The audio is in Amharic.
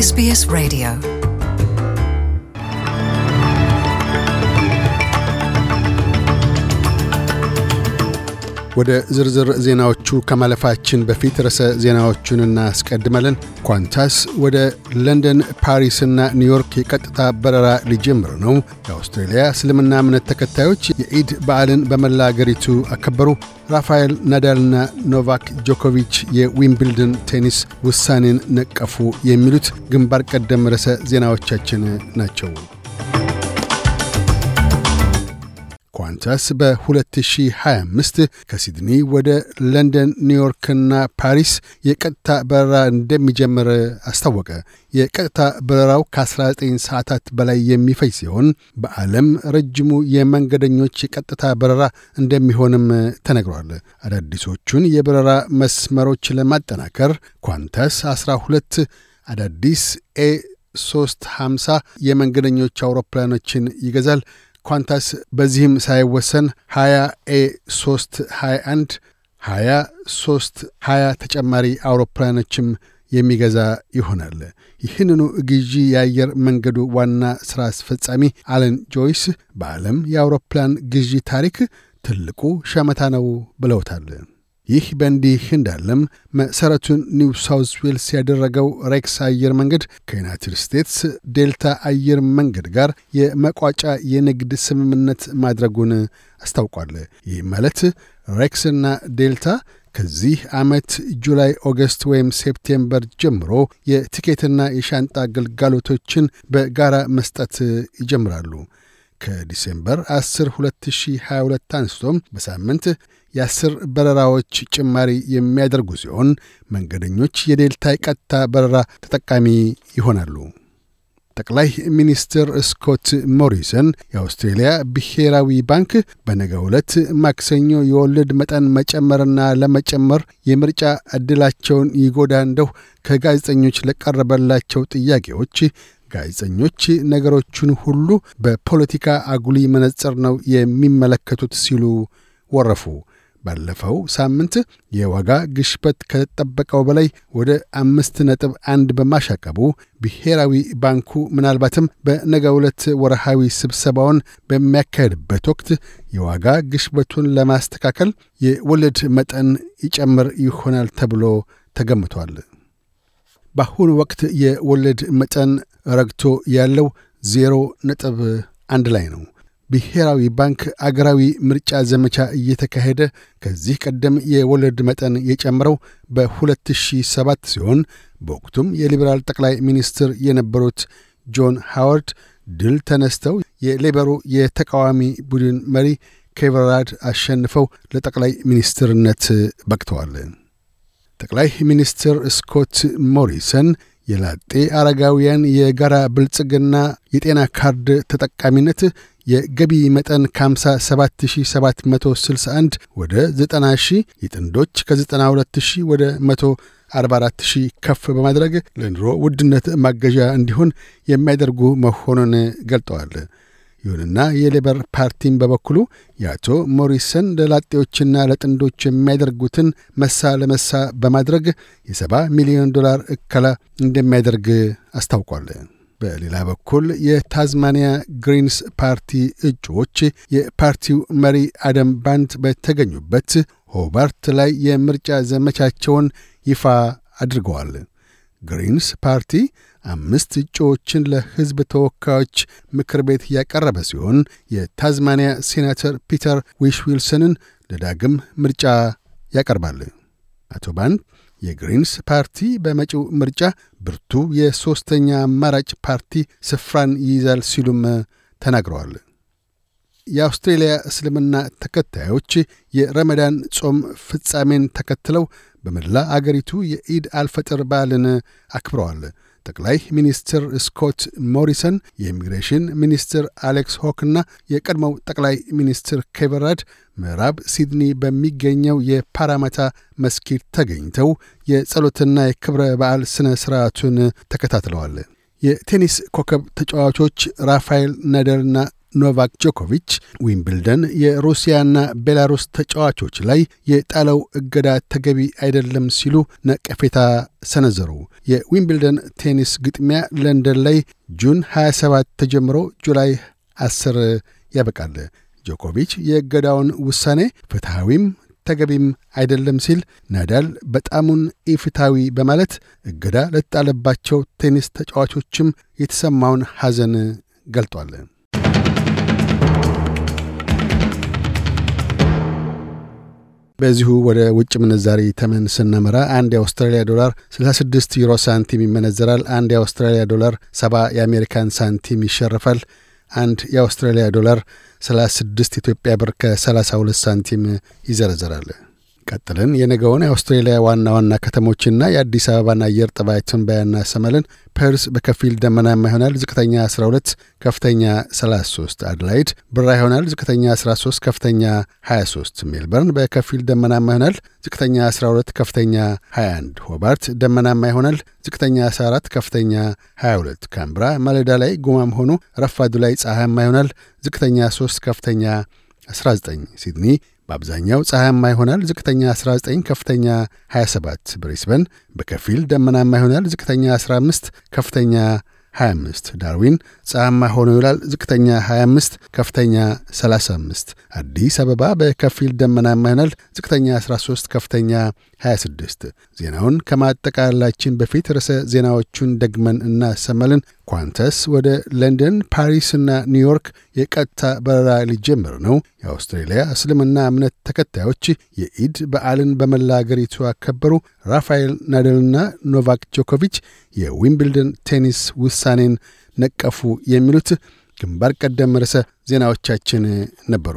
SBS Radio. ወደ ዝርዝር ዜናዎቹ ከማለፋችን በፊት ርዕሰ ዜናዎቹን እናስቀድመለን። ኳንታስ ወደ ለንደን፣ ፓሪስና ኒውዮርክ የቀጥታ በረራ ሊጀምር ነው። የአውስትሬልያ እስልምና እምነት ተከታዮች የኢድ በዓልን በመላ አገሪቱ አከበሩ። ራፋኤል ናዳልና ኖቫክ ጆኮቪች የዊምብልድን ቴኒስ ውሳኔን ነቀፉ። የሚሉት ግንባር ቀደም ርዕሰ ዜናዎቻችን ናቸው። ኳንታስ በ2025 ከሲድኒ ወደ ለንደን፣ ኒውዮርክና ፓሪስ የቀጥታ በረራ እንደሚጀምር አስታወቀ። የቀጥታ በረራው ከ19 ሰዓታት በላይ የሚፈጅ ሲሆን በዓለም ረጅሙ የመንገደኞች የቀጥታ በረራ እንደሚሆንም ተነግሯል። አዳዲሶቹን የበረራ መስመሮች ለማጠናከር ኳንታስ 12 አዳዲስ A 350 የመንገደኞች አውሮፕላኖችን ይገዛል። ኳንታስ በዚህም ሳይወሰን 20 A 3 21 20 3 20 ተጨማሪ አውሮፕላኖችም የሚገዛ ይሆናል። ይህንኑ ግዢ የአየር መንገዱ ዋና ሥራ አስፈጻሚ አለን ጆይስ በዓለም የአውሮፕላን ግዢ ታሪክ ትልቁ ሸመታ ነው ብለውታል። ይህ በእንዲህ እንዳለም መሠረቱን ኒው ሳውዝ ዌልስ ያደረገው ሬክስ አየር መንገድ ከዩናይትድ ስቴትስ ዴልታ አየር መንገድ ጋር የመቋጫ የንግድ ስምምነት ማድረጉን አስታውቋል። ይህ ማለት ሬክስና ዴልታ ከዚህ ዓመት ጁላይ፣ ኦገስት ወይም ሴፕቴምበር ጀምሮ የቲኬትና የሻንጣ አገልግሎቶችን በጋራ መስጠት ይጀምራሉ። ከዲሴምበር 10 2022 አንስቶም በሳምንት የአስር በረራዎች ጭማሪ የሚያደርጉ ሲሆን መንገደኞች የዴልታ የቀጥታ በረራ ተጠቃሚ ይሆናሉ። ጠቅላይ ሚኒስትር ስኮት ሞሪሰን የአውስትሬልያ ብሔራዊ ባንክ በነገ ዕለት ማክሰኞ የወለድ መጠን መጨመርና ለመጨመር የምርጫ ዕድላቸውን ይጎዳ እንደው ከጋዜጠኞች ለቀረበላቸው ጥያቄዎች ጋዜጠኞች ነገሮቹን ሁሉ በፖለቲካ አጉሊ መነጽር ነው የሚመለከቱት ሲሉ ወረፉ። ባለፈው ሳምንት የዋጋ ግሽበት ከተጠበቀው በላይ ወደ አምስት ነጥብ አንድ በማሻቀቡ ብሔራዊ ባንኩ ምናልባትም በነገ ዕለት ወርሃዊ ስብሰባውን በሚያካሄድበት ወቅት የዋጋ ግሽበቱን ለማስተካከል የወለድ መጠን ይጨምር ይሆናል ተብሎ ተገምቷል። በአሁኑ ወቅት የወለድ መጠን ረግቶ ያለው ዜሮ ነጥብ አንድ ላይ ነው። ብሔራዊ ባንክ አገራዊ ምርጫ ዘመቻ እየተካሄደ ከዚህ ቀደም የወለድ መጠን የጨምረው በ2007 ሲሆን በወቅቱም የሊበራል ጠቅላይ ሚኒስትር የነበሩት ጆን ሃዋርድ ድል ተነስተው የሌበሩ የተቃዋሚ ቡድን መሪ ኬቨን ራድ አሸንፈው ለጠቅላይ ሚኒስትርነት በቅተዋል። ጠቅላይ ሚኒስትር ስኮት ሞሪሰን የላጤ አረጋውያን የጋራ ብልጽግና የጤና ካርድ ተጠቃሚነት የገቢ መጠን ከ57761 ወደ 90 ሺህ የጥንዶች ከ92 ሺህ ወደ 144 ሺህ ከፍ በማድረግ ለኑሮ ውድነት ማገዣ እንዲሆን የሚያደርጉ መሆኑን ገልጠዋል። ይሁንና የሌበር ፓርቲም በበኩሉ የአቶ ሞሪሰን ለላጤዎችና ለጥንዶች የሚያደርጉትን መሳ ለመሳ በማድረግ የሰባ ሚሊዮን ዶላር እከላ እንደሚያደርግ አስታውቋል። በሌላ በኩል የታዝማኒያ ግሪንስ ፓርቲ እጩዎች የፓርቲው መሪ አደም ባንት በተገኙበት ሆባርት ላይ የምርጫ ዘመቻቸውን ይፋ አድርገዋል። ግሪንስ ፓርቲ አምስት እጩዎችን ለሕዝብ ተወካዮች ምክር ቤት ያቀረበ ሲሆን የታዝማኒያ ሴናተር ፒተር ዊሽ ዊልሰንን ለዳግም ምርጫ ያቀርባል። አቶ ባንት የግሪንስ ፓርቲ በመጪው ምርጫ ብርቱ የሦስተኛ አማራጭ ፓርቲ ስፍራን ይይዛል ሲሉም ተናግረዋል። የአውስትሬልያ እስልምና ተከታዮች የረመዳን ጾም ፍጻሜን ተከትለው በመላ አገሪቱ የኢድ አልፈጥር በዓልን አክብረዋል። ጠቅላይ ሚኒስትር ስኮት ሞሪሰን፣ የኢሚግሬሽን ሚኒስትር አሌክስ ሆክና የቀድሞው ጠቅላይ ሚኒስትር ኬቨን ራድ ምዕራብ ሲድኒ በሚገኘው የፓራማታ መስጊድ ተገኝተው የጸሎትና የክብረ በዓል ሥነ ሥርዓቱን ተከታትለዋል። የቴኒስ ኮከብ ተጫዋቾች ራፋኤል ናዳልና ኖቫክ ጆኮቪች ዊምብልደን የሩሲያና ቤላሩስ ተጫዋቾች ላይ የጣለው እገዳ ተገቢ አይደለም ሲሉ ነቀፌታ ሰነዘሩ። የዊምብልደን ቴኒስ ግጥሚያ ለንደን ላይ ጁን 27 ተጀምሮ ጁላይ 10 ያበቃል። ጆኮቪች የእገዳውን ውሳኔ ፍትሐዊም ተገቢም አይደለም ሲል ናዳል በጣሙን ኢፍታዊ በማለት እገዳ ለተጣለባቸው ቴኒስ ተጫዋቾችም የተሰማውን ሐዘን ገልጧል። በዚሁ ወደ ውጭ ምንዛሪ ተመን ስናመራ አንድ የአውስትራሊያ ዶላር 66 ዩሮ ሳንቲም ይመነዘራል። አንድ የአውስትራሊያ ዶላር 70 የአሜሪካን ሳንቲም ይሸርፋል። አንድ የአውስትራሊያ ዶላር 36 ኢትዮጵያ ብር ከ32 ሳንቲም ይዘረዘራል። ቀጥልን የነገውን የአውስትሬሊያ ዋና ዋና ከተሞችና የአዲስ አበባን አየር ጠባይ ትንበያ እናሰማለን። ፐርስ በከፊል ደመናማ ይሆናል። ዝቅተኛ 12፣ ከፍተኛ 33። አድላይድ ብራ ይሆናል። ዝቅተኛ 13፣ ከፍተኛ 23። ሜልበርን በከፊል ደመናማ ይሆናል። ዝቅተኛ 12፣ ከፍተኛ 21። ሆባርት ደመናማ ይሆናል። ዝቅተኛ 14፣ ከፍተኛ 22። ካንብራ ማለዳ ላይ ጉማም ሆኖ ረፋዱ ላይ ፀሐያማ ይሆናል። ዝቅተኛ 3፣ ከፍተኛ 19። ሲድኒ በአብዛኛው ፀሐያማ ይሆናል። ዝቅተኛ 19፣ ከፍተኛ 27። ብሪስበን በከፊል ደመናማ ይሆናል። ዝቅተኛ 15፣ ከፍተኛ 25። ዳርዊን ፀሐያማ ሆኖ ይውላል። ዝቅተኛ 25፣ ከፍተኛ 35። አዲስ አበባ በከፊል ደመናማ ይሆናል። ዝቅተኛ 13፣ ከፍተኛ 26። ዜናውን ከማጠቃላችን በፊት ርዕሰ ዜናዎቹን ደግመን እናሰማለን። ኳንተስ ወደ ለንደን፣ ፓሪስና ኒውዮርክ የቀጥታ በረራ ሊጀምር ነው። የአውስትሬልያ እስልምና እምነት ተከታዮች የኢድ በዓልን በመላ አገሪቱ አከበሩ። ራፋኤል ናደልና ኖቫክ ጆኮቪች የዊምብልደን ቴኒስ ውሳኔን ነቀፉ። የሚሉት ግንባር ቀደም ርዕሰ ዜናዎቻችን ነበሩ።